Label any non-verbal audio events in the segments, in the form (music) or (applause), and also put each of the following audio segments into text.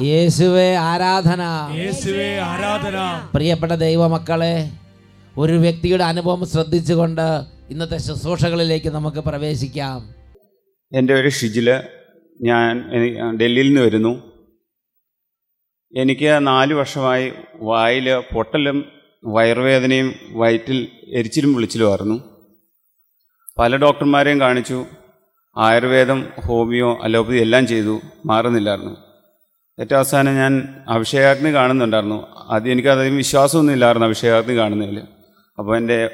യേശുവേ ആരാധന. യേശുവേ ആരാധന. പ്രിയപ്പെട്ട ദൈവമക്കളെ ഒരു വ്യക്തിയുടെ അനുഭവം ശ്രദ്ധിച്ചുകൊണ്ട് ഇന്നത്തെ ശുശ്രൂഷകളിലേക്ക് നമുക്ക് പ്രവേശിക്കാം. എന്റെ ഒരു ഷിജിൽ. ഞാൻ ഡൽഹിയിൽ നിന്ന് വരുന്നു. എനിക്ക് നാല് വർഷമായി വായിൽ പൊട്ടലും വയറുവേദനയും വയറ്റിൽ എരിച്ചിലും വിളിച്ചിലും വിളിച്ചിലുമായിരുന്നു. പല ഡോക്ടർമാരെയും കാണിച്ചു. ആയുർവേദം ഹോമിയോ അലോപ്പതി എല്ലാം ചെയ്തു. മാറുന്നില്ലായിരുന്നു. ഏറ്റവും അവസാനം ഞാൻ അഭിഷേകാഗ്നി കാണുന്നുണ്ടായിരുന്നു. അത് എനിക്ക് അതിന് വിശ്വാസമൊന്നും ഇല്ലായിരുന്നു അഭിഷേകാഗ്നി കാണുന്നതിൽ. അപ്പോൾ എന്റെ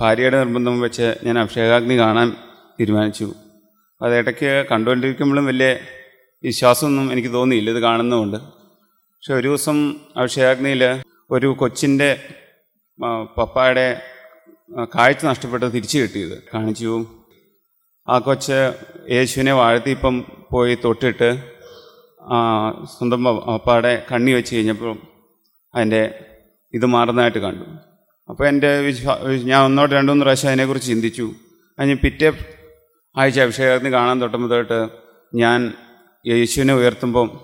ഭാര്യയുടെ നിർബന്ധം വെച്ച് ഞാൻ അഭിഷേകാഗ്നി കാണാൻ തീരുമാനിച്ചു. അത് ഇടയ്ക്ക് കണ്ടുകൊണ്ടിരിക്കുമ്പോഴും വലിയ വിശ്വാസമൊന്നും എനിക്ക് തോന്നിയില്ല. ഇത് കാണുന്നതുകൊണ്ട്. പക്ഷെ ഒരു ദിവസം അഭിഷേകാഗ്നിയിൽ ഒരു കൊച്ചിന്റെ പപ്പായുടെ കാഴ്ച നഷ്ടപ്പെട്ട് തിരിച്ചു കിട്ടിയത്. കാണിച്ചു. ആ കൊച്ച് യേശുവിനെ വാഴ്ത്തിയിപ്പം പോയി തൊട്ടിട്ട് സ്വന്തം പപ്പായുടെ കണ്ണി വെച്ച് കഴിഞ്ഞപ്പോൾ അതിന്റെ ഇത് മാറുന്നതായിട്ട് കണ്ടു. അപ്പോൾ എന്റെ വിശ്വാ ഞാൻ ഒന്നോട്ട് രണ്ടു മൂന്ന് പ്രാവശ്യം അതിനെക്കുറിച്ച് ചിന്തിച്ചു. അതിന് പിറ്റേ ആഴ്ച അഭിഷേകത്തിന് കാണാൻ തൊട്ടുമ്പോൾ തൊട്ട് ഞാൻ യേശുവിനെ ഉയർത്തുമ്പം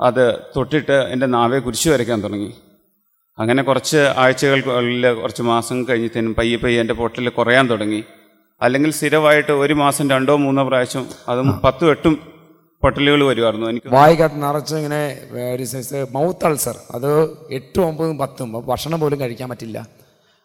അത് തൊട്ടിട്ട് എന്റെ നാവെ കുരിശ് വരയ്ക്കാൻ തുടങ്ങി. അങ്ങനെ കുറച്ച് ആഴ്ചകൾക്കുള്ളിൽ കുറച്ച് മാസം കഴിഞ്ഞത്തേനും പയ്യെ പയ്യെ എന്റെ പൊട്ടൽ കുറയാൻ തുടങ്ങി. അല്ലെങ്കിൽ സ്ഥിരമായിട്ട് ഒരു മാസം രണ്ടോ മൂന്നോ പ്രാവശ്യം അതും പത്തും എട്ടും പൊട്ടലുകൾ വരുമായിരുന്നു. എനിക്ക് വായിക്കകത്ത് നിറച്ച് ഇങ്ങനെ ഒരു സൈസ് മൗത്ത് അൾസർ അത് എട്ടും ഒമ്പതും പത്തും. ഭക്ഷണം പോലും കഴിക്കാൻ പറ്റില്ല.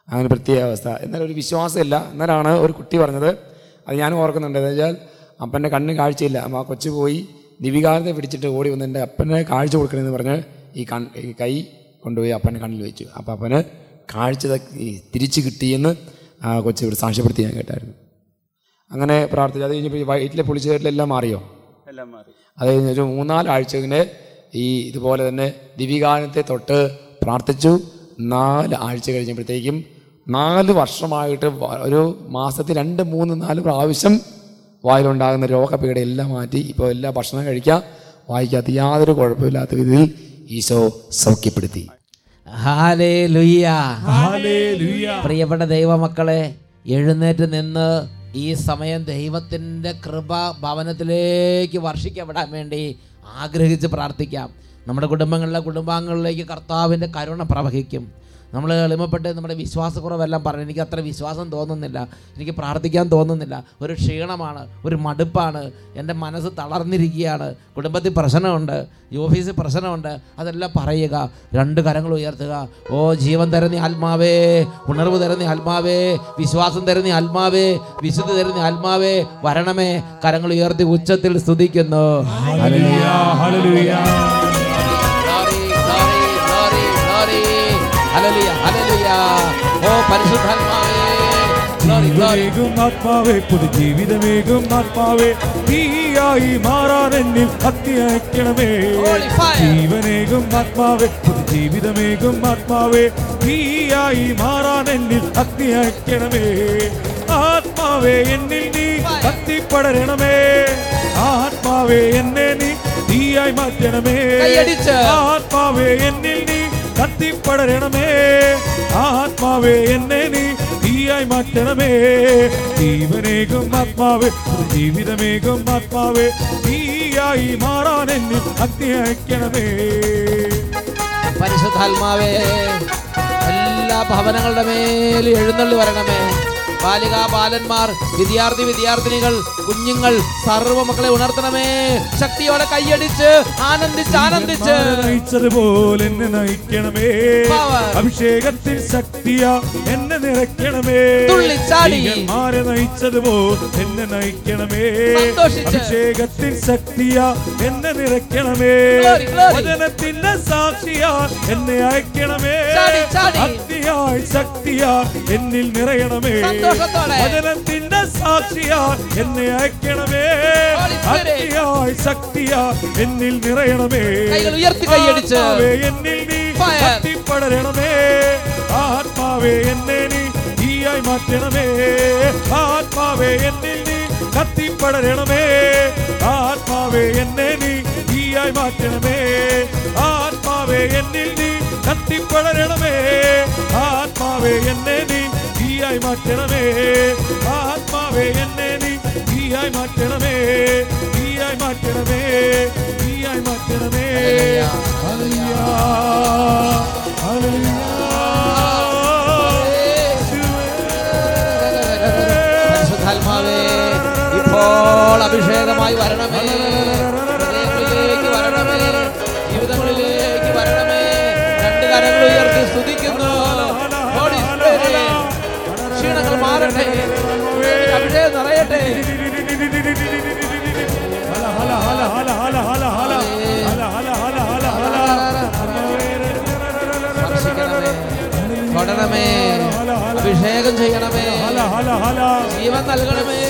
അങ്ങനെ പ്രത്യേക അവസ്ഥ. എന്നാൽ ഒരു വിശ്വാസമില്ല. എന്നാലാണ് ഒരു കുട്ടി പറഞ്ഞത് അത് ഞാനും ഓർക്കുന്നുണ്ട്. എന്ന് വെച്ചാൽ അപ്പന്റെ കണ്ണ് കാഴ്ചയില്ല. അപ്പം ആ കൊച്ചു പോയി ദിവികാരത്തെ പിടിച്ചിട്ട് ഓടി വന്ന് എന്റെ അപ്പനെ കാഴ്ച കൊടുക്കണമെന്ന് പറഞ്ഞ് ഈ കൺ ഈ കൈ കൊണ്ടുപോയി അപ്പന്റെ കണ്ണിൽ വെച്ചു. അപ്പോൾ അപ്പന് കാഴ്ച തിരിച്ചു കിട്ടിയെന്ന് ആ കൊച്ചു ഇവിടെ സാക്ഷ്യപ്പെടുത്തി ഞാൻ കേട്ടായിരുന്നു. അങ്ങനെ പ്രാർത്ഥിച്ചു. അത് കഴിഞ്ഞപ്പോൾ ഈ വയറ്റിലെ പൊളിച്ചേട്ടിലെല്ലാം മാറിയോ? എല്ലാം മാറി. അത് കഴിഞ്ഞൊരു മൂന്നാലാഴ്ച ഇങ്ങനെ ഈ ഇതുപോലെ തന്നെ ദിവികാനത്തെ തൊട്ട് പ്രാർത്ഥിച്ചു. നാല് ആഴ്ച കഴിഞ്ഞപ്പോഴത്തേക്കും നാല് വർഷമായിട്ട് ഒരു മാസത്തിൽ രണ്ട് മൂന്ന് നാല് പ്രാവശ്യം വായിലുണ്ടാകുന്ന രോഗപീഠ എല്ലാം മാറ്റി ഇപ്പോൾ എല്ലാ ഭക്ഷണം കഴിക്കുക വായിക്കാത്ത യാതൊരു കുഴപ്പമില്ലാത്ത രീതിയിൽ ഈശോ സൗഖ്യപ്പെടുത്തി. പ്രിയപ്പെട്ട ദൈവമക്കളെ എഴുന്നേറ്റ് നിന്ന് ഈ സമയം ദൈവത്തിന്റെ കൃപ ഭവനത്തിലേക്ക് വർഷിക്കപ്പെടാൻ വേണ്ടി ആഗ്രഹിച്ച് പ്രാർത്ഥിക്കാം. നമ്മുടെ കുടുംബങ്ങളിലെ കുടുംബാംഗങ്ങളിലേക്ക് കർത്താവിന്റെ കരുണ പ്രവഹിക്കും. നമ്മൾ എളിമപ്പെട്ട് നമ്മുടെ വിശ്വാസക്കുറവെല്ലാം പറഞ്ഞു എനിക്ക് അത്ര വിശ്വാസം തോന്നുന്നില്ല എനിക്ക് പ്രാർത്ഥിക്കാൻ തോന്നുന്നില്ല. ഒരു ക്ഷീണമാണ് ഒരു മടുപ്പാണ്. എന്റെ മനസ്സ് തളർന്നിരിക്കുകയാണ്. കുടുംബത്തിൽ പ്രശ്നമുണ്ട് ഈ ഓഫീസിൽ പ്രശ്നമുണ്ട്. അതെല്ലാം പറയുക രണ്ട് കരങ്ങൾ ഉയർത്തുക. ഓ ജീവൻ തരുന്ന ആത്മാവേ ഉണർവ് തരുന്ന ആത്മാവേ വിശ്വാസം തരുന്ന ആത്മാവേ വിശുദ്ധി തരുന്ന ആത്മാവേ വരണമേ. കരങ്ങൾ ഉയർത്തി ഉച്ചത്തിൽ സ്തുതിക്കുന്നു. Hallelujah hallelujah. Hallelujah, hallelujah. ഓ പരിശുദ്ധാത്മാവേ ആത്മാവേ പുതു ജീവിതമേകും ആത്മാവേ തീയായി മാറാൻ എന്നിൽ അത്യയക്കണമേ ജീവനേകും ആത്മാവേ പുതു ജീവിതമേകും ആത്മാവേ തീയായി മാറാൻ എന്നിൽ അത്യയക്കണമേ ആത്മാവേ എന്നിൽ നീ കത്തിപ്പടരണമേ. ആത്മാവേ എന്നെ നീ തീയായി മാറ്റണമേ. ആത്മാവേ എന്നിൽ നീ കത്തിപ്പടരണമേ ആത്മാവേ എന്നെ നീ തീയായി മാറ്റണമേ. ജീവനേകും ആത്മാവേ ജീവിതമേകും ആത്മാവേ. തീയായി മാറാൻ എന്നിൽ അയക്കണമേ. പരിശുദ്ധാത്മാവേ എല്ലാ ഭവനങ്ങളുടെ മേൽ എഴുന്നള്ളി വരണമേ. ബാലികാ ബാലന്മാർ വിദ്യാർത്ഥി വിദ്യാർത്ഥിനികൾ കുഞ്ഞുങ്ങൾ സർവ മക്കളെ ഉണർത്തണമേ ശക്തിയോടെ കൈയടിച്ച് ആനന്ദിച്ച് ആനന്ദിച്ച് നയിച്ചതുപോലെ എന്നെ നയിക്കണമേ അഭിഷേകത്തിൽ ശക്തിയ എന്നെ നിറയ്ക്കണമേ. മാരെ നയിച്ചതുപോലെ എന്നെ നയിക്കണമേ. അഭിഷേകത്തിൽ ശക്തിയ എന്നെ നിറയ്ക്കണമേ. വചനത്തിന്റെ സാക്ഷിയാ എന്നെ അയക്കണമേ ശക്തിയായി. ശക്തിയാ എന്നിൽ നിറയണമേ. വചനത്തിന്റെ സാക്ഷിയാ എന്നെ അയക്കണമേ Holy Spirit. ഭക്തിയായി ശക്തിയാ എന്നിൽ നിറയണമേ കൈകൾ ഉയർത്തി കൈയടിച്ച്. ആത്മാവേ എന്നിൽ നീ Fire. കത്തിപ്പടരണമേ ആത്മാവേ എന്നെ നീ തീയായി മാറ്റണമേ ആത്മാവേ എന്നിൽ നീ കത്തിപ്പടരണമേ ആത്മാവേ ആത്മാവേ എന്നെ നീ തീയായി മാറ്റണമേ ആത്മാവേ എന്നിൽ നീ കത്തിപ്പടരണമേ ആത്മാവേ എന്നെ നീ തീയായി മാറ്റണമേ. ആത്മാവേ എന്നെ നീ തീയായി മാറ്റണമേ. തീയായി മാറ്റണമേ. തീയായി മാറ്റണമേ. ഹല്ലേലൂയ. പരിശുദ്ധാത്മാവേ ഇപ്പോൾ അഭിഷേകമായി വരണമേ. നൽകണമേ അഭിഷേകം ചെയ്യണമേ ജീവൻ നൽകണമേ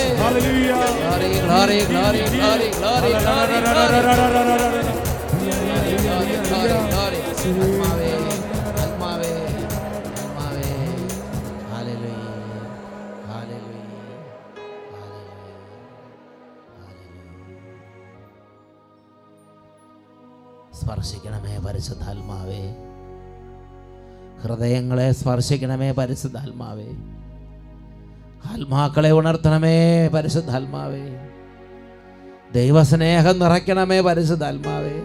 സ്പർശിക്കണമേ പരിശുദ്ധാത്മാവേ ഹൃദയങ്ങളെ സ്പർശിക്കണമേ പരിശുദ്ധാത്മാവേ. ആത്മാക്കളെ ഉണർത്തണമേ പരിശുദ്ധാത്മാവേ. ദൈവസ്നേഹം നിറയ്ക്കണമേ പരിശുദ്ധാത്മാവേ.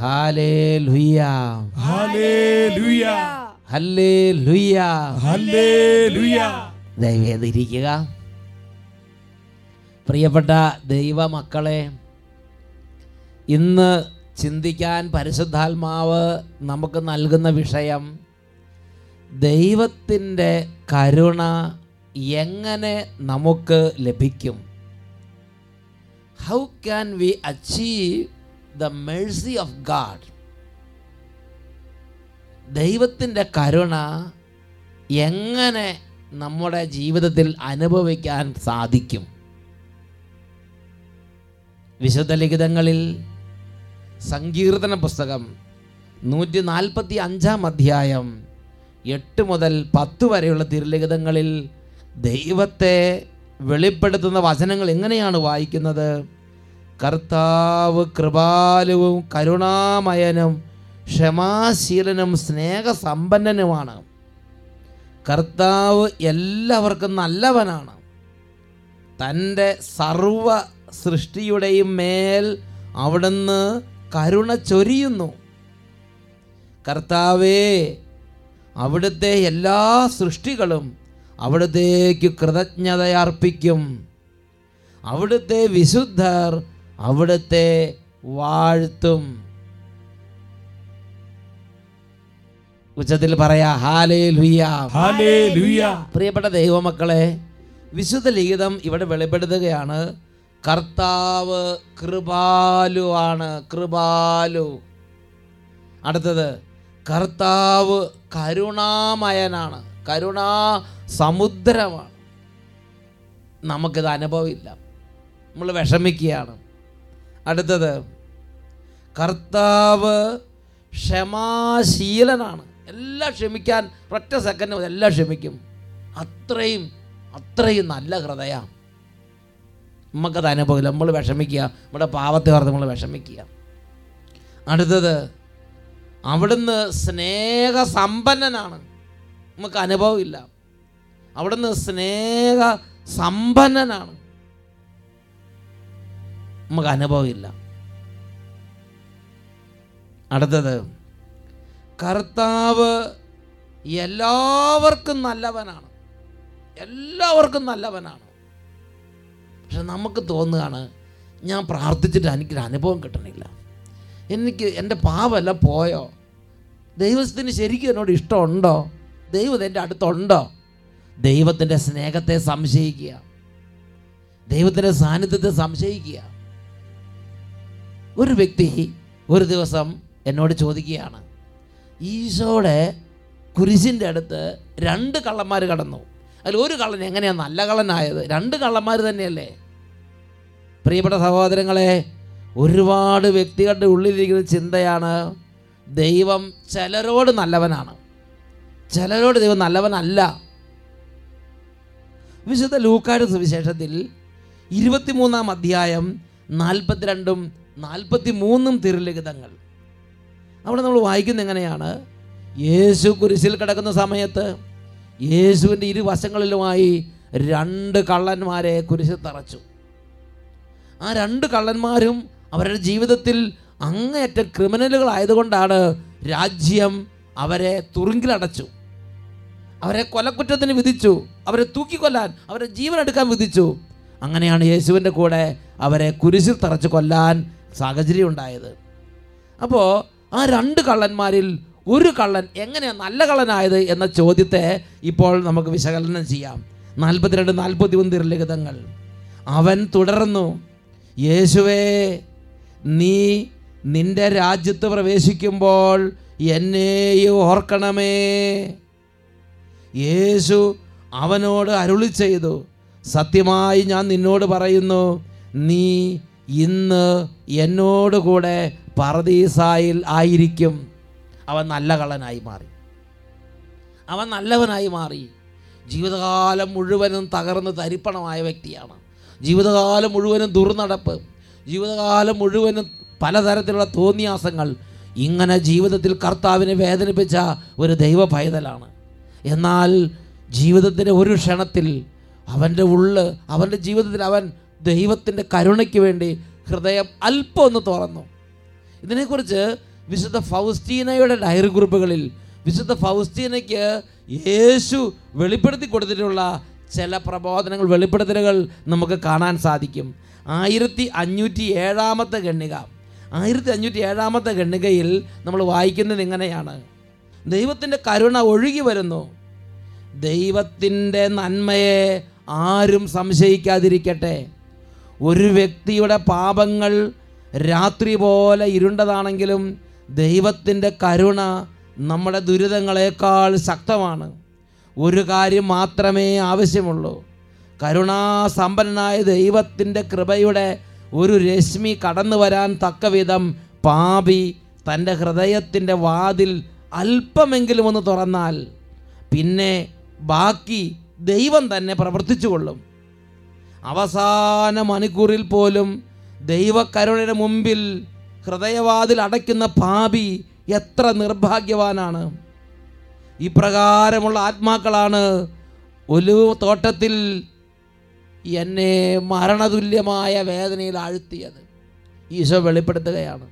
Hallelujah hallelujah. ദൈവേദിരിക്കുക പ്രിയപ്പെട്ട ദൈവമക്കളെ ഇന്ന് ചിന്തിക്കാൻ പരിശുദ്ധാത്മാവ് നമുക്ക് നൽകുന്ന വിഷയം ദൈവത്തിന്റെ കരുണ എങ്ങനെ നമുക്ക് ലഭിക്കും? How can we achieve the mercy of God ദൈവത്തിന്റെ കരുണ എങ്ങനെ നമ്മുടെ ജീവിതത്തിൽ അനുഭവിക്കാൻ സാധിക്കും? വിശുദ്ധ ലിഖിതങ്ങളിൽ സങ്കീർത്തന പുസ്തകം നൂറ്റി നാൽപ്പത്തി അഞ്ചാം അധ്യായം എട്ട് മുതൽ പത്ത് വരെയുള്ള തിരുലിഖിതങ്ങളിൽ ദൈവത്തെ വെളിപ്പെടുത്തുന്ന വചനങ്ങൾ എങ്ങനെയാണ് വായിക്കുന്നത്? കർത്താവ് കൃപാലുവും കരുണാമയനും ക്ഷമാശീലനും സ്നേഹസമ്പന്നനുമാണ്. കർത്താവ് എല്ലാവർക്കും നല്ലവനാണ്. തന്റെ സർവ സൃഷ്ടിയുടെയും മേൽ അവിടുന്ന് കരുണ ചൊരിയുന്നു. കർത്താവേ അവിടുത്തെ എല്ലാ സൃഷ്ടികളും അവിടുത്തേക്ക് കൃതജ്ഞതയർപ്പിക്കും. അവിടുത്തെ വിശുദ്ധർ അവിടുത്തെ വാഴ്ത്തും. ഉച്ചത്തിൽ പറയാ ഹാലേ ലുയ ഹാലേ ലുയ പ്രിയപ്പെട്ട ദൈവമക്കളെ വിശുദ്ധ ലിഖിതം ഇവിടെ വെളിപ്പെടുത്തുകയാണ്. കർത്താവ് കൃപാലു ആണ് കൃപാലു. അടുത്തത് കർത്താവ് കരുണാമയനാണ് കരുണാ സമുദ്രമാണ്. നമുക്കിത് അനുഭവമില്ല. നമ്മൾ വിഷമിക്കുകയാണ്. അടുത്തത് കർത്താവ് ക്ഷമാശീലനാണ്. എല്ലാം ക്ഷമിക്കാൻ ഒറ്റ സെക്കൻഡ് എല്ലാം ക്ഷമിക്കും. അത്രയും അത്രയും നല്ല ഹൃദയം നമുക്കത് അനുഭവമില്ല നമ്മൾ വിഷമിക്കുക. നമ്മുടെ പാവത്തെ ഓർത്ത് നമ്മൾ വിഷമിക്കുക. അടുത്തത് അവിടുന്ന് സ്നേഹസമ്പന്നനാണ്. നമുക്ക് അനുഭവമില്ല അവിടുന്ന് സ്നേഹ സമ്പന്നനാണ് നമുക്ക് അനുഭവമില്ല അടുത്തത് കർത്താവ് എല്ലാവർക്കും നല്ലവനാണ്. എല്ലാവർക്കും നല്ലവനാണ്. പക്ഷെ നമുക്ക് തോന്നുകയാണ് ഞാൻ പ്രാർത്ഥിച്ചിട്ട് എനിക്കൊരു അനുഭവം കിട്ടണില്ല. എനിക്ക് എന്റെ പാവമല്ല പോയോ? ദൈവത്തിന് ശരിക്കും എന്നോട് ഇഷ്ടമുണ്ടോ? ദൈവം എന്റെ അടുത്തുണ്ടോ? ദൈവത്തിന്റെ സ്നേഹത്തെ സംശയിക്കുക. ദൈവത്തിന്റെ സാന്നിധ്യത്തെ സംശയിക്കുക. ഒരു വ്യക്തി ഒരു ദിവസം എന്നോട് ചോദിക്കുകയാണ് ഈശോയുടെ കുരിശിന്റെ അടുത്ത് രണ്ട് കള്ളന്മാർ കടന്നു. അതിൽ ഒരു കള്ളൻ എങ്ങനെയാണ് നല്ല കള്ളനായത്? രണ്ട് കള്ളന്മാർ തന്നെയല്ലേ? പ്രിയപ്പെട്ട സഹോദരങ്ങളെ ഒരുപാട് വ്യക്തികളുടെ ഉള്ളിലിരിക്കുന്ന ചിന്തയാണ് ദൈവം ചിലരോട് നല്ലവനാണ്. ചിലരോട് ദൈവം നല്ലവനല്ല. വിശുദ്ധ ലൂക്കാട് സുവിശേഷത്തിൽ ഇരുപത്തിമൂന്നാം അധ്യായം നാൽപ്പത്തിരണ്ടും നാൽപ്പത്തി മൂന്നും തിരുലിഖിതങ്ങൾ. അവിടെ നമ്മൾ വായിക്കുന്ന എങ്ങനെയാണ്? യേശു കുരിശിൽ കിടക്കുന്ന സമയത്ത് യേശുവിന്റെ ഇരുവശങ്ങളിലുമായി രണ്ട് കള്ളന്മാരെ കുരിശിൽ തറച്ചു. ആ രണ്ട് കള്ളന്മാരും അവരുടെ ജീവിതത്തിൽ അങ്ങേയറ്റം ക്രിമിനലുകളായതുകൊണ്ടാണ് രാജ്യം അവരെ തുറുങ്കിലടച്ചു. അവരെ കൊലക്കുറ്റത്തിന് വിധിച്ചു. അവരെ തൂക്കിക്കൊല്ലാൻ അവരെ ജീവനെടുക്കാൻ വിധിച്ചു. അങ്ങനെയാണ് യേശുവിന്റെ കൂടെ അവരെ കുരിശിൽ തറച്ച് കൊല്ലാൻ സാഹചര്യം ഉണ്ടായത്. അപ്പോൾ ആ രണ്ട് കള്ളന്മാരിൽ ഒരു കള്ളൻ എങ്ങനെയാണ് നല്ല കള്ളനായത് എന്ന ചോദ്യത്തെ ഇപ്പോൾ നമുക്ക് വിശകലനം ചെയ്യാം. നാൽപ്പത്തിരണ്ട് നാൽപ്പത്തി ഒന്ന് തിരലിഖിതങ്ങൾ. അവൻ തുടർന്നു. യേശുവേ നീ നിന്റെ രാജ്യത്ത് പ്രവേശിക്കുമ്പോൾ എന്നെയും ഓർക്കണമേ. യേശു അവനോട് അരുളി ചെയ്തു. സത്യമായി ഞാൻ നിന്നോട് പറയുന്നു നീ ഇന്ന് എന്നോട് കൂടെ പറദീസായിൽ ആയിരിക്കും. അവൻ നല്ല കള്ളനായി മാറി. അവൻ നല്ലവനായി മാറി. ജീവിതകാലം മുഴുവനും തകർന്ന് തരിപ്പണമായ വ്യക്തിയാണ്. ജീവിതകാലം മുഴുവനും ദുർനടപ്പ് ജീവിതകാലം മുഴുവനും പലതരത്തിലുള്ള തോന്നിയാസങ്ങൾ. ഇങ്ങനെ ജീവിതത്തിൽ കർത്താവിനെ വേദനിപ്പിച്ച ഒരു ദൈവ പൈതലാണ് എന്നാൽ ജീവിതത്തിന്റെ ഒരു ക്ഷണത്തിൽ അവന്റെ ഉള്ള് അവന്റെ ജീവിതത്തിൽ അവൻ ദൈവത്തിന്റെ കരുണയ്ക്ക് വേണ്ടി ഹൃദയം അല്പം ഒന്ന് തുറന്നു. ഇതിനെക്കുറിച്ച് വിശുദ്ധ ഫൗസ്റ്റീനയുടെ ഡയറി കുറിപ്പുകളിൽ വിശുദ്ധ ഫൗസ്റ്റീനയ്ക്ക് യേശു വെളിപ്പെടുത്തി കൊടുത്തിട്ടുള്ള ചില പ്രബോധനങ്ങൾ വെളിപ്പെടുത്തലുകൾ നമുക്ക് കാണാൻ സാധിക്കും. ആയിരത്തി അഞ്ഞൂറ്റി ഏഴാമത്തെ ഗണ്ണിക ആയിരത്തി അഞ്ഞൂറ്റി ഏഴാമത്തെ ഗണ്ണികയിൽ നമ്മൾ വായിക്കുന്നത് ഇങ്ങനെയാണ്. ദൈവത്തിന്റെ കരുണ ഒഴുകി വരുന്നു. ദൈവത്തിന്റെ നന്മയെ ആരും സംശയിക്കാതിരിക്കട്ടെ. ഒരു വ്യക്തിയുടെ പാപങ്ങൾ രാത്രി പോലെ ഇരുണ്ടതാണെങ്കിലും ദൈവത്തിന്റെ കരുണ നമ്മുടെ ദുരിതങ്ങളെക്കാൾ ശക്തമാണ്. ഒരു കാര്യം മാത്രമേ ആവശ്യമുള്ളൂ. കരുണാസമ്പന്നനായ ദൈവത്തിന്റെ കൃപയുടെ ഒരു രശ്മി കടന്നു വരാൻ തക്കവിധം പാപി തന്റെ ഹൃദയത്തിന്റെ വാതിൽ അല്പമെങ്കിലും ഒന്ന് തുറന്നാൽ പിന്നെ ബാക്കി ദൈവം തന്നെ പ്രവർത്തിച്ചു കൊള്ളും. അവസാന മണിക്കൂറിൽ പോലും ദൈവകരുണയുടെ മുമ്പിൽ ഹൃദയവാതിൽ അടയ്ക്കുന്ന പാപി എത്ര നിർഭാഗ്യവാനാണ്. ഇപ്രകാരമുള്ള ആത്മാക്കളാണ് ഒലിവ് തോട്ടത്തിൽ എന്നെ മരണതുല്യമായ വേദനയിൽ ആഴ്ത്തിയത്. ഈശോ വെളിപ്പെടുത്തുകയാണ്.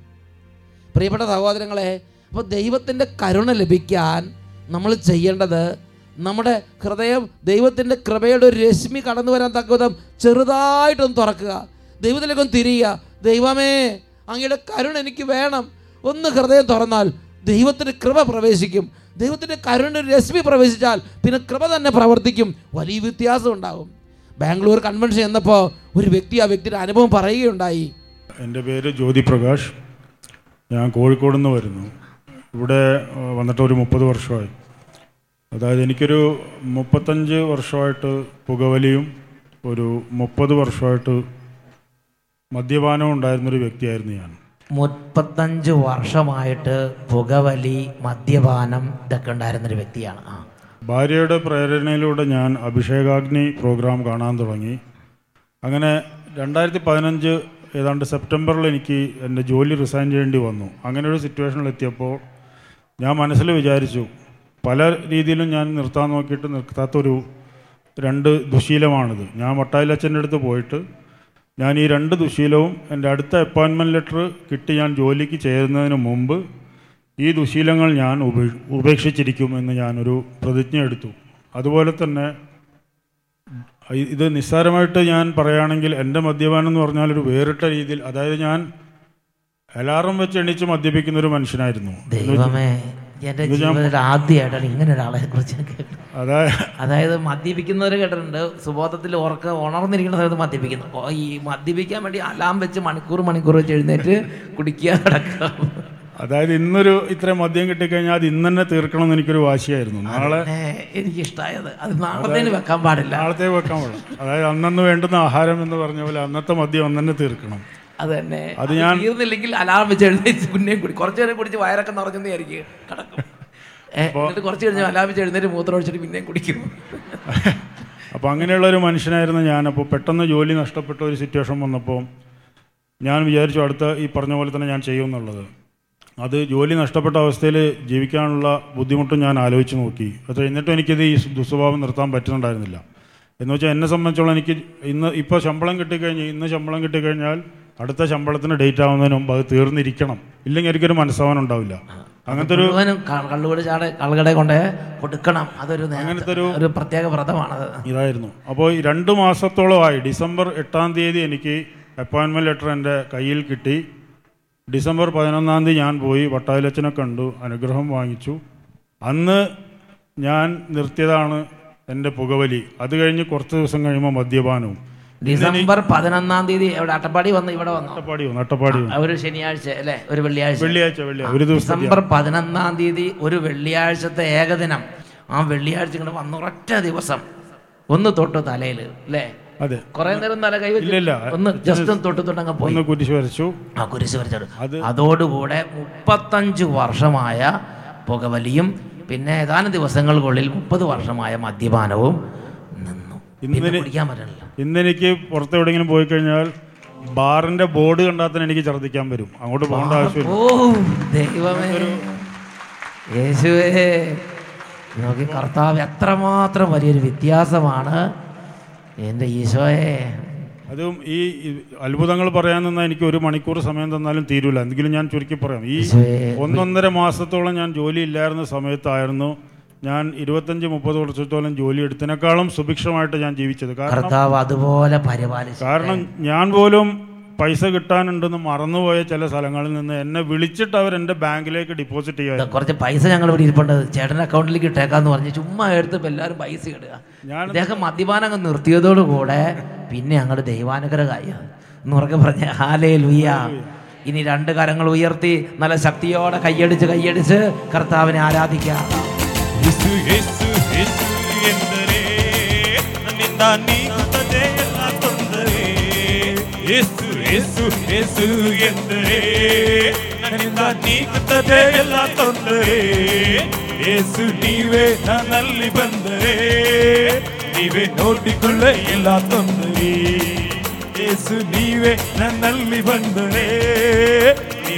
പ്രിയപ്പെട്ട സഹോദരങ്ങളെ അപ്പോൾ ദൈവത്തിന്റെ കരുണ ലഭിക്കാൻ നമ്മൾ ചെയ്യേണ്ടത് നമ്മുടെ ഹൃദയം ദൈവത്തിന്റെ കൃപയുടെ ഒരു രശ്മി കടന്നു വരാൻ തക്ക വിധം ചെറുതായിട്ടൊന്ന് തുറക്കുക. ദൈവത്തിലേക്കൊന്ന് തിരിയുക. ദൈവമേ അങ്ങയുടെ കരുണ എനിക്ക് വേണം. ഒന്ന് ഹൃദയം തുറന്നാൽ ദൈവത്തിന്റെ കൃപ പ്രവേശിക്കും. ദൈവത്തിന്റെ കരുണ രശ്മി പ്രവേശിച്ചാൽ പിന്നെ കൃപ തന്നെ പ്രവർത്തിക്കും. വലിയ വ്യത്യാസം ഉണ്ടാകും ബാംഗ്ലൂർ കൺവെൻഷൻ എന്നപ്പോൾ ഒരു വ്യക്തി ആ വ്യക്തിയുടെ അനുഭവം പറയുകയുണ്ടായി. എന്റെ പേര് ജ്യോതി പ്രകാശ് ഞാൻ കോഴിക്കോട് നിന്ന് വരുന്നു. ഇവിടെ വന്നിട്ട് ഒരു മുപ്പത് വർഷമായി. അതായത് എനിക്കൊരു മുപ്പത്തഞ്ച് വർഷമായിട്ട് പുകവലിയും ഒരു മുപ്പത് വർഷമായിട്ട് മദ്യപാനവും ഉണ്ടായിരുന്നൊരു വ്യക്തിയായിരുന്നു ഞാൻ. മുപ്പത്തഞ്ച് വർഷമായിട്ട് പുകവലി മദ്യപാനം ഇതൊക്കെ ഉണ്ടായിരുന്നൊരു വ്യക്തിയാണ്. ആ. ഭാര്യയുടെ പ്രേരണയിലൂടെ ഞാൻ അഭിഷേകാഗ്നി പ്രോഗ്രാം കാണാൻ തുടങ്ങി. അങ്ങനെ രണ്ടായിരത്തി പതിനഞ്ച് ഏതാണ്ട് സെപ്റ്റംബറിൽ എനിക്ക് എന്റെ ജോലി റിസൈൻ ചെയ്യേണ്ടി വന്നു. അങ്ങനെ ഒരു സിറ്റുവേഷനിൽ എത്തിയപ്പോൾ ഞാൻ മനസ്സിൽ വിചാരിച്ചു പല രീതിയിലും ഞാൻ നിർത്താൻ നോക്കിയിട്ട് നിർത്താത്തൊരു രണ്ട് ദുശീലമാണിത്. ഞാൻ മട്ടായിലച്ഛന്റെ അടുത്ത് പോയിട്ട് ഞാൻ ഈ രണ്ട് ദുശീലവും എന്റെ അടുത്ത അപ്പോയിൻമെന്റ് ലെറ്റർ കിട്ടി ഞാൻ ജോലിക്ക് ചേരുന്നതിന് മുമ്പ് ഈ ദുശീലങ്ങൾ ഞാൻ ഉപേ ഉപേക്ഷിച്ചിരിക്കും എന്ന് ഞാനൊരു പ്രതിജ്ഞ എടുത്തു. അതുപോലെ തന്നെ ഇത് നിസ്സാരമായിട്ട് ഞാൻ പറയുകയാണെങ്കിൽ എന്റെ മദ്യപാനം എന്ന് പറഞ്ഞാൽ ഒരു വേറിട്ട രീതിയിൽ അതായത് ഞാൻ അലാറം വെച്ച് എണീച്ച് മദ്യപിക്കുന്ന ഒരു മനുഷ്യനായിരുന്നു എന്റെ ജീവിതത്തിൽ ആദ്യമായിട്ടാണ് ഇങ്ങനെ ഒരാളെ കുറിച്ച് അതായത് മദ്യപിക്കുന്നവർ കേട്ടിട്ടുണ്ട്. സുബോധത്തിൽ ഉറക്ക ഉണർന്നിരിക്കുന്ന സമയത്ത് മദ്യപിക്കുന്നു. ഈ മദ്യപിക്കാൻ വേണ്ടി അലാം വെച്ച് മണിക്കൂർ മണിക്കൂർ വെച്ച് എഴുന്നേറ്റ് കുടിക്കുക കിടക്കുക അതായത് ഇന്നൊരു ഇത്ര മദ്യം കിട്ടിക്കഴിഞ്ഞാൽ അത് ഇന്ന് തന്നെ തീർക്കണം എന്ന് എനിക്കൊരു വാശിയായിരുന്നു. നാളെ ഏ, എനിക്ക് ഇഷ്ടമായത് അത് നാളത്തേന് വെക്കാൻ പാടില്ല. നാളത്തെ വെക്കാൻ പാടില്ല. അതായത് അന്നു വേണ്ടുന്ന ആഹാരം എന്ന് പറഞ്ഞ പോലെ അന്നത്തെ മദ്യം അന്ന് തന്നെ തീർക്കണം. അത് തന്നെ അത് ഞാൻ- തീർന്നില്ലെങ്കിൽ അലാറം വെച്ച് എഴുന്നേറ്റ് പിന്നെയും കുടി. കുറച്ചു നേരം കുടിച്ച് വയറൊക്കെ നിറഞ്ഞെന്ന് വിചാരിക്കും. കിടക്കും. എന്നിട്ട് കുറച്ച് കഴിഞ്ഞ് അലാമിച്ച് എഴുന്നേറ്റ് മൂത്രം ഒഴിച്ചിട്ട് പിന്നെയും കുടിക്കും. (laughs) അപ്പോൾ അങ്ങനെയുള്ള ഒരു മനുഷ്യനായിരുന്നു ഞാൻ. അപ്പോൾ പെട്ടെന്ന് ജോലി നഷ്ടപ്പെട്ട ഒരു സിറ്റുവേഷൻ വന്നപ്പോൾ ഞാൻ വിചാരിച്ചു അടുത്ത ഈ പറഞ്ഞ പോലെ തന്നെ ഞാൻ ചെയ്യുമെന്നുള്ളത്. അത് ജോലി നഷ്ടപ്പെട്ട അവസ്ഥയിൽ ജീവിക്കാനുള്ള ബുദ്ധിമുട്ടും ഞാൻ ആലോചിച്ച് നോക്കി. അത് എന്നിട്ടും എനിക്കിത് ഈ ദുസ്വഭാവം നിർത്താൻ പറ്റുന്നുണ്ടായിരുന്നില്ല. എന്ന് വെച്ചാൽ എന്നെ സംബന്ധിച്ചോളം എനിക്ക് ഇന്ന് ഇപ്പോൾ ശമ്പളം കിട്ടിക്കഴിഞ്ഞ് ഇന്ന് ശമ്പളം കിട്ടിക്കഴിഞ്ഞാൽ അടുത്ത ശമ്പളത്തിന് ഡേറ്റ് ആവുന്നതിന് മുമ്പ് അത് തീർന്നിരിക്കണം. ഇല്ലെങ്കിൽ എനിക്കൊരു മനസ്സാവാൻ ഉണ്ടാവില്ല. അങ്ങനത്തെ ഒരു കള്ളുകൂടി ചാട് കള്ളുകട കൊണ്ട് കൊടുക്കണം. അതൊരു അങ്ങനത്തെ ഒരു ഒരു പ്രത്യേക വ്രതമാണ് ഇതായിരുന്നു. അപ്പോൾ ഈ രണ്ട് മാസത്തോളമായി ഡിസംബർ എട്ടാം തീയതി എനിക്ക് അപ്പോയിൻമെന്റ് ലെറ്റർ എന്റെ കയ്യിൽ കിട്ടി. ഡിസംബർ പതിനൊന്നാം തീയതി ഞാൻ പോയി വട്ടായിലച്ചനെ കണ്ടു അനുഗ്രഹം വാങ്ങിച്ചു. അന്ന് ഞാൻ നിർത്തിയതാണ് എന്റെ പുകവലി. അത് കഴിഞ്ഞ് കുറച്ച് ദിവസം കഴിയുമ്പോൾ മദ്യപാനവും. ഡിസംബർ പതിനൊന്നാം തീയതി ഇവിടെ അട്ടപ്പാടി വന്ന്? ഇവിടെ വന്നു? അട്ടപ്പാടി വന്നു അട്ടപ്പാടി ഒരു ശനിയാഴ്ച അല്ലേ? ഒരു വെള്ളിയാഴ്ച. വെള്ളിയാഴ്ച ഒരു ദിവസം ഡിസംബർ പതിനൊന്നാം തീയതി ഒരു വെള്ളിയാഴ്ചത്തെ ഏകദിനം. ആ വെള്ളിയാഴ്ച ഇങ്ങോട്ട് വന്ന ഒരൊറ്റ ദിവസം. ഒന്ന് തൊട്ട് തലയിൽ അല്ലേ? അതെ. കുറെ നേരം തല കൈ. ഒന്ന് ജസ്റ്റ് ഒന്ന് തൊട്ട് തൊട്ടങ്ങ് പോയി. ഒന്ന് കുരിശ് വരച്ചു ആ കുരിശ് അതോടുകൂടെ മുപ്പത്തഞ്ച് വർഷമായ പുകവലിയും പിന്നെ ഏതാനും ദിവസങ്ങൾക്കുള്ളിൽ മുപ്പത് വർഷമായ മദ്യപാനവും ഇന്നലെ- കുടിക്കാൻ പറ്റണില്ല. ഇന്നെനിക്ക് പുറത്തെവിടെയെങ്കിലും പോയി കഴിഞ്ഞാൽ ബാറിന്റെ ബോർഡ് കണ്ടാൽ തന്നെ എനിക്ക് ഛർദ്ദിക്കാൻ വരും. അങ്ങോട്ട് പോകേണ്ട ആവശ്യമില്ല. ഓ ദൈവമേ. യേശുവേ. നോക്കി കർത്താവ് എത്രമാത്രം വലിയൊരു വ്യത്യാസമാണ്. എന്റെ ഈശോയെ. അതും ഈ ഈ അത്ഭുതങ്ങൾ പറയാൻ നിന്നാൽ എനിക്ക് ഒരു മണിക്കൂർ സമയം തന്നാലും തീരൂല. എന്തെങ്കിലും ഞാൻ ചുരുക്കി പറയാം. ഈ ഒന്നൊന്നര മാസത്തോളം ഞാൻ ജോലി ഇല്ലായിരുന്ന സമയത്തായിരുന്നു ഞാൻ ഇരുപത്തഞ്ച് മുപ്പത് വർഷത്തോളം ജോലി എടുത്തതിനേക്കാളും സുഭിക്ഷമായിട്ട് ഞാൻ ജീവിച്ചത്. കാരണം കർത്താവ് അതുപോലെ പരിപാലിച്ചു കാരണം ഞാൻ പോലും പൈസ കിട്ടാനുണ്ടെന്ന് മറന്നുപോയ ചില സ്ഥലങ്ങളിൽ നിന്ന് എന്നെ വിളിച്ചിട്ട് അവർ എന്റെ ബാങ്കിലേക്ക് ഡിപ്പോസിറ്റ് ചെയ്യുക. കുറച്ച് പൈസ ഞങ്ങൾ ഇവിടെ ഇരിപ്പുണ്ട്. ചേട്ടന്റെ അക്കൗണ്ടിലേക്ക് ഇട്ടേക്കാന്ന് പറഞ്ഞ് ചുമ്മാ എടുത്തപ്പോൾ എല്ലാവരും പൈസ ഇടുക. ഞാൻ അദ്ദേഹം മദ്യപാനം അങ്ങ് നിർത്തിയതോടുകൂടെ പിന്നെ അങ്ങോട്ട് ദൈവാനുഗ്രഹമായ എന്ന് ഉറക്കെ പറഞ്ഞ ഹാലേ ലുയ്യ ഇനി രണ്ട് കരങ്ങൾ ഉയർത്തി നല്ല ശക്തിയോടെ കൈയടിച്ച് കൈയടിച്ച് കർത്താവിനെ ആരാധിക്കാം. ಯೇಸು ಯೇಸು ಯೇಸು ಎಂದರೆ ನನ್ನಿಂದ ನೀಗುತ್ತದೆ ಎಲ್ಲ ತೊಂದರೆ ಯೇಸು ಯೇಸು ಯೇಸು ಎಂದರೆ ನನ್ನಿಂದ ನೀಗುತ್ತದೆ ಎಲ್ಲ ತೊಂದರೆ ಯೇಸು ನೀವೇ ನನ್ನಲ್ಲಿ ಬಂದರೆ ನೀವೇ ನೋಡಿಕೊಳ್ಳ ಎಲ್ಲ ತೊಂದರೆ ಯೇಸು ನೀವೇ ನನ್ನಲ್ಲಿ ಬಂದರೆ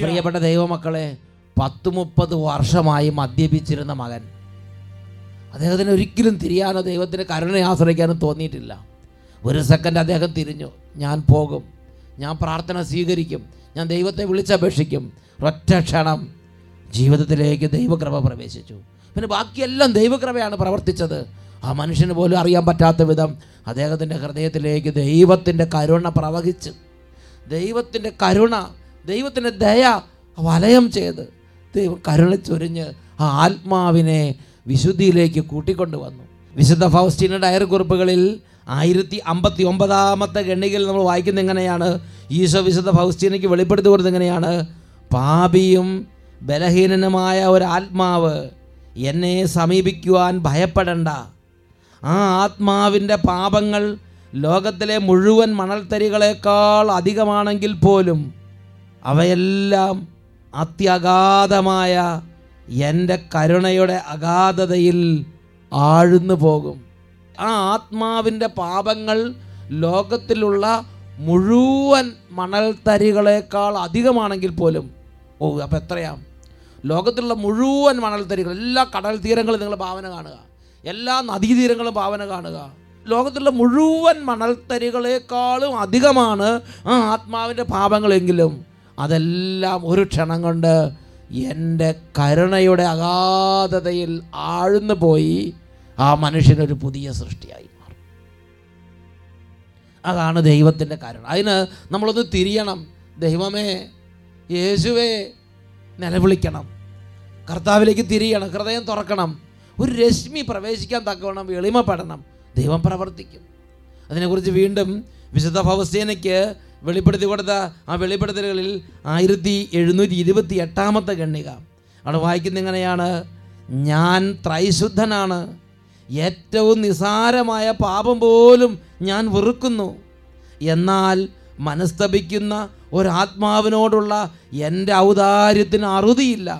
പ്രിയപ്പെട്ട ദൈവമക്കളെ പത്ത് മുപ്പത് വർഷമായി മദ്യപിച്ചിരുന്ന മകൻ. അദ്ദേഹത്തിന് ഒരിക്കലും തിരിയാനോ ദൈവത്തിന്റെ കരുണയെ ആശ്രയിക്കാനോ തോന്നിയിട്ടില്ല. ഒരു സെക്കൻഡ് അദ്ദേഹം തിരിഞ്ഞു. ഞാൻ പോകും. ഞാൻ പ്രാർത്ഥന സ്വീകരിക്കും. ഞാൻ ദൈവത്തെ വിളിച്ചപേക്ഷിക്കും. ഒറ്റ ക്ഷണം ജീവിതത്തിലേക്ക് ദൈവകൃപ പ്രവേശിച്ചു. പിന്നെ ബാക്കിയെല്ലാം ദൈവകൃപയാണ് പ്രവർത്തിച്ചത്. ആ മനുഷ്യന് പോലും അറിയാൻ പറ്റാത്ത വിധം അദ്ദേഹത്തിന്റെ ഹൃദയത്തിലേക്ക് ദൈവത്തിന്റെ കരുണ പ്രവഹിച്ച് ദൈവത്തിന്റെ കരുണ ദൈവത്തിന്റെ ദയ വലയം ചെയ്ത് ദൈവം കരുണ ചൊരിഞ്ഞ് ആ ആത്മാവിനെ വിശുദ്ധിയിലേക്ക് കൂട്ടിക്കൊണ്ടു വന്നു വിശുദ്ധ ഫൗസ്റ്റീന ഡയറി കുറിപ്പുകളിൽ ആയിരത്തി അമ്പത്തി ഒമ്പതാമത്തെ ഗണ്ണികയിൽ നമ്മൾ വായിക്കുന്നത് എങ്ങനെയാണ് ഈശോ വിശുദ്ധ ഫൗസ്റ്റീനയ്ക്ക് വെളിപ്പെടുത്തി കൊടുത്തത് എങ്ങനെയാണ് പാപിയും ബലഹീനനുമായ ഒരു ആത്മാവ് എന്നെ സമീപിക്കുവാൻ ഭയപ്പെടണ്ട ആ ആത്മാവിന്റെ പാപങ്ങൾ ലോകത്തിലെ മുഴുവൻ മണൽത്തരികളേക്കാൾ അധികമാണെങ്കിൽ പോലും അവയെല്ലാം അത്യഗാധമായ എന്റെ കരുണയുടെ അഗാധതയിൽ ആഴ്ന്നു പോകും. ആ ആത്മാവിന്റെ പാപങ്ങൾ ലോകത്തിലുള്ള മുഴുവൻ മണൽത്തരികളേക്കാൾ അധികമാണെങ്കിൽ പോലും ഓ അപ്പോൾ എത്രയാ? ലോകത്തിലുള്ള മുഴുവൻ മണൽത്തരികൾ എല്ലാ കടൽ തീരങ്ങളും നിങ്ങൾ ഭാവന കാണുക. എല്ലാ നദീതീരങ്ങളും ഭാവന കാണുക. ലോകത്തിലുള്ള മുഴുവൻ മണൽത്തരികളെക്കാളും അധികമാണ് ആ ആത്മാവിന്റെ പാപങ്ങളെങ്കിലും. അതെല്ലാം ഒരു ക്ഷണം കൊണ്ട് എന്റെ കരുണയുടെ അഗാധതയിൽ ആഴ്ന്നു പോയി ആ മനുഷ്യനൊരു പുതിയ സൃഷ്ടിയായി മാറും. അതാണ് ദൈവത്തിന്റെ കരുണ. അതിന് നമ്മളൊന്ന് തിരിയണം. ദൈവമേ യേശുവേ നിലവിളിക്കണം. കർത്താവിലേക്ക് തിരിയണം. ഹൃദയം തുറക്കണം. ഒരു രശ്മി പ്രവേശിക്കാൻ തക്കവണ്ണം എളിമപ്പെടണം ദൈവം പ്രവർത്തിക്കും. അതിനെക്കുറിച്ച് വീണ്ടും വിശുദ്ധ ഭവസേനയ്ക്ക് വെളിപ്പെടുത്തി കൊടുത്ത ആ വെളിപ്പെടുത്തലുകളിൽ ആയിരത്തി എഴുന്നൂറ്റി ഇരുപത്തി എട്ടാമത്തെ ഗണ്ണിക അവിടെ വായിക്കുന്ന ഇങ്ങനെയാണ് ഞാൻ ത്രൈശുദ്ധനാണ്. ഏറ്റവും നിസാരമായ പാപം പോലും ഞാൻ വെറുക്കുന്നു. എന്നാൽ മനസ്തപിക്കുന്ന ഒരാത്മാവിനോടുള്ള എന്റെ ഔദാര്യത്തിന് അറുതിയില്ല.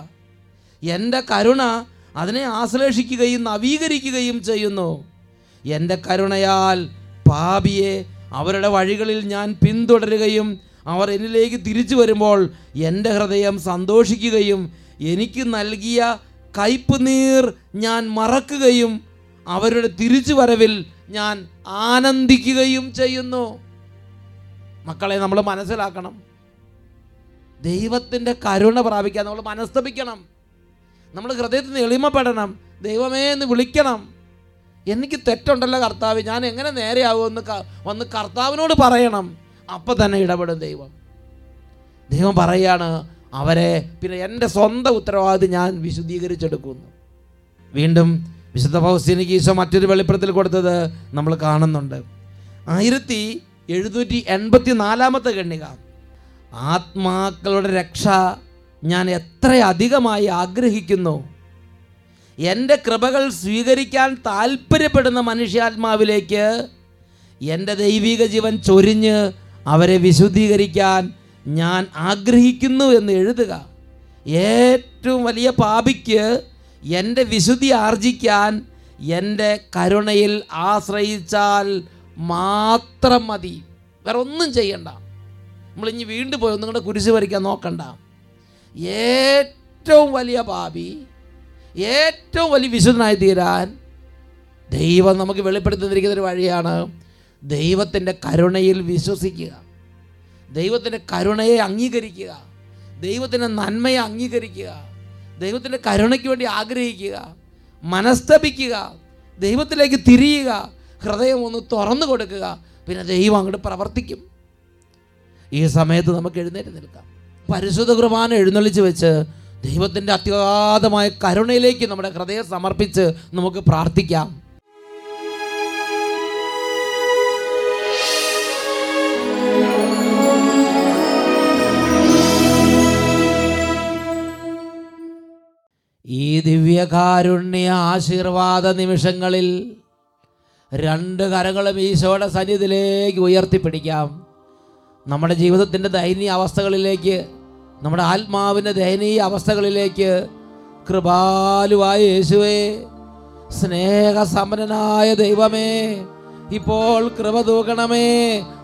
എന്റെ കരുണ അതിനെ ആശ്ലേഷിക്കുകയും നവീകരിക്കുകയും ചെയ്യുന്നു. എന്റെ കരുണയാൽ പാപിയെ അവരുടെ വഴികളിൽ ഞാൻ പിന്തുടരുകയും അവർ എന്നിലേക്ക് തിരിച്ചു വരുമ്പോൾ എന്റെ ഹൃദയം സന്തോഷിക്കുകയും എനിക്ക് നൽകിയ കയ്പ് നീർ ഞാൻ മറക്കുകയും അവരുടെ തിരിച്ചു വരവിൽ ഞാൻ ആനന്ദിക്കുകയും ചെയ്യുന്നു. മക്കളെ നമ്മൾ മനസ്സിലാക്കണം. ദൈവത്തിന്റെ കരുണ പ്രാപിക്കാൻ നമ്മൾ മനസ്തപിക്കണം. നമ്മൾ ഹൃദയത്തിൽ നിന്ന് എളിമപ്പെടണം. ദൈവമേ എന്ന് വിളിക്കണം. എനിക്ക് തെറ്റുണ്ടല്ലോ കർത്താവ്. ഞാൻ എങ്ങനെ നേരെയാവുമെന്ന് വന്ന് കർത്താവിനോട് പറയണം. അപ്പം തന്നെ ഇടപെടും ദൈവം. ദൈവം പറയാണ് അവരെ പിന്നെ എന്റെ സ്വന്തം ഉത്തരവാദിത്വം ഞാൻ വിശുദ്ധീകരിച്ചെടുക്കുന്നു. വീണ്ടും വിശുദ്ധ ഫൗസ്തീനിക്ക് ഈശോ മറ്റൊരു വെളിപ്പെടുത്തൽ കൊടുത്തത് നമ്മൾ കാണുന്നുണ്ട്. ആയിരത്തി എഴുന്നൂറ്റി എൺപത്തി നാലാമത്തെ ഗണ്ണിക ആത്മാക്കളുടെ രക്ഷ ഞാൻ എത്ര അധികമായി ആഗ്രഹിക്കുന്നു. എന്റെ കൃപകൾ സ്വീകരിക്കാൻ താല്പര്യപ്പെടുന്ന മനുഷ്യാത്മാവിലേക്ക് എന്റെ ദൈവിക ജീവൻ ചൊരിഞ്ഞ് അവരെ വിശുദ്ധീകരിക്കാൻ ഞാൻ ആഗ്രഹിക്കുന്നു എന്ന് എഴുതുക. ഏറ്റവും വലിയ പാപിക്ക് എന്റെ വിശുദ്ധി ആർജിക്കാൻ എന്റെ കരുണയിൽ ആശ്രയിച്ചാൽ മാത്രം മതി. വേറെ ഒന്നും ചെയ്യണ്ട നമ്മളിഞ്ഞ് വീണ്ടും പോയി ഒന്നും കൂടെ കുരിശ് വരയ്ക്കാൻ നോക്കണ്ട. ഏറ്റവും വലിയ പാപി ഏറ്റവും വലിയ വിശുദ്ധനായി തീരാൻ ദൈവം നമുക്ക് വെളിപ്പെടുത്തി ഒരു വഴിയാണ് ദൈവത്തിന്റെ കരുണയിൽ വിശ്വസിക്കുക. ദൈവത്തിന്റെ കരുണയെ അംഗീകരിക്കുക. ദൈവത്തിന്റെ നന്മയെ അംഗീകരിക്കുക. ദൈവത്തിന്റെ കരുണയ്ക്ക് വേണ്ടി ആഗ്രഹിക്കുക. മനസ്തപിക്കുക. ദൈവത്തിലേക്ക് തിരിയുക. ഹൃദയം ഒന്ന് തുറന്നു കൊടുക്കുക. പിന്നെ ദൈവം അങ്ങോട്ട് പ്രവർത്തിക്കും. ഈ സമയത്ത് നമുക്ക് എഴുന്നേറ്റ് നിൽക്കാം. പരിശുദ്ധ കുർബാന എഴുന്നള്ളിച്ച് വെച്ച് ദൈവത്തിന്റെ അത്യഗാധമായ കരുണയിലേക്ക് നമ്മുടെ ഹൃദയം സമർപ്പിച്ച് നമുക്ക് പ്രാർത്ഥിക്കാം. ഈ ദിവ്യകാരുണ്യ ആശീർവാദ നിമിഷങ്ങളിൽ രണ്ട് കരങ്ങളും ഈശോയുടെ സന്നിധിയിലേക്ക് ഉയർത്തിപ്പിടിക്കാം. നമ്മുടെ ജീവിതത്തിന്റെ ദയനീയ അവസ്ഥകളിലേക്ക് നമ്മുടെ ആത്മാവിന്റെ ദയനീയ അവസ്ഥകളിലേക്ക് കൃപാലുവായ യേശുവേ സ്നേഹസമ്പന്നനായ ദൈവമേ ഇപ്പോൾ കൃപ തൂക്കണമേ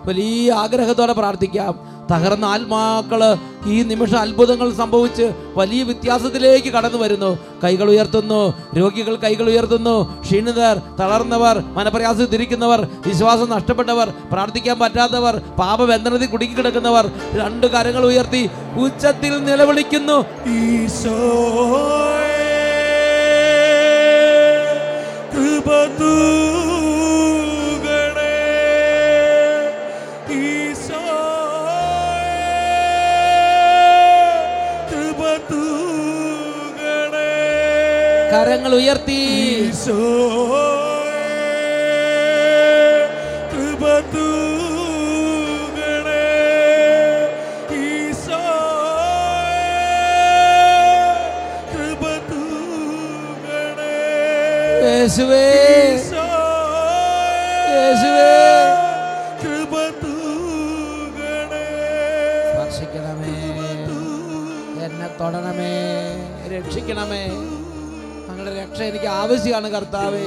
വലിയ ആഗ്രഹത്തോടെ പ്രാർത്ഥിക്കാം. തകർന്ന ആത്മാക്കൾ ഈ നിമിഷം അത്ഭുതങ്ങൾ സംഭവിച്ച് വലിയ വ്യത്യാസത്തിലേക്ക് കടന്നു വരുന്നു. കൈകൾ ഉയർത്തുന്നു രോഗികൾ കൈകൾ ഉയർത്തുന്നു. ക്ഷീണിതർ തളർന്നവർ മനപ്രയാസത്തിരിക്കുന്നവർ വിശ്വാസം നഷ്ടപ്പെട്ടവർ പ്രാർത്ഥിക്കാൻ പറ്റാത്തവർ പാപബന്ധനത്തിൽ കുടുങ്ങിക്കിടക്കുന്നവർ രണ്ട് കരങ്ങൾ ഉയർത്തി ഉച്ചത്തിൽ നിലവിളിക്കുന്നു. ഈശോ ഉയർത്തി യേശുവേ. യേശുവേ. സ്പർശിക്കണമേ. എന്നെ തൊടണമേ. രക്ഷിക്കണമേ. രക്ഷ എനിക്ക് ആവശ്യമാണ് കർത്താവേ.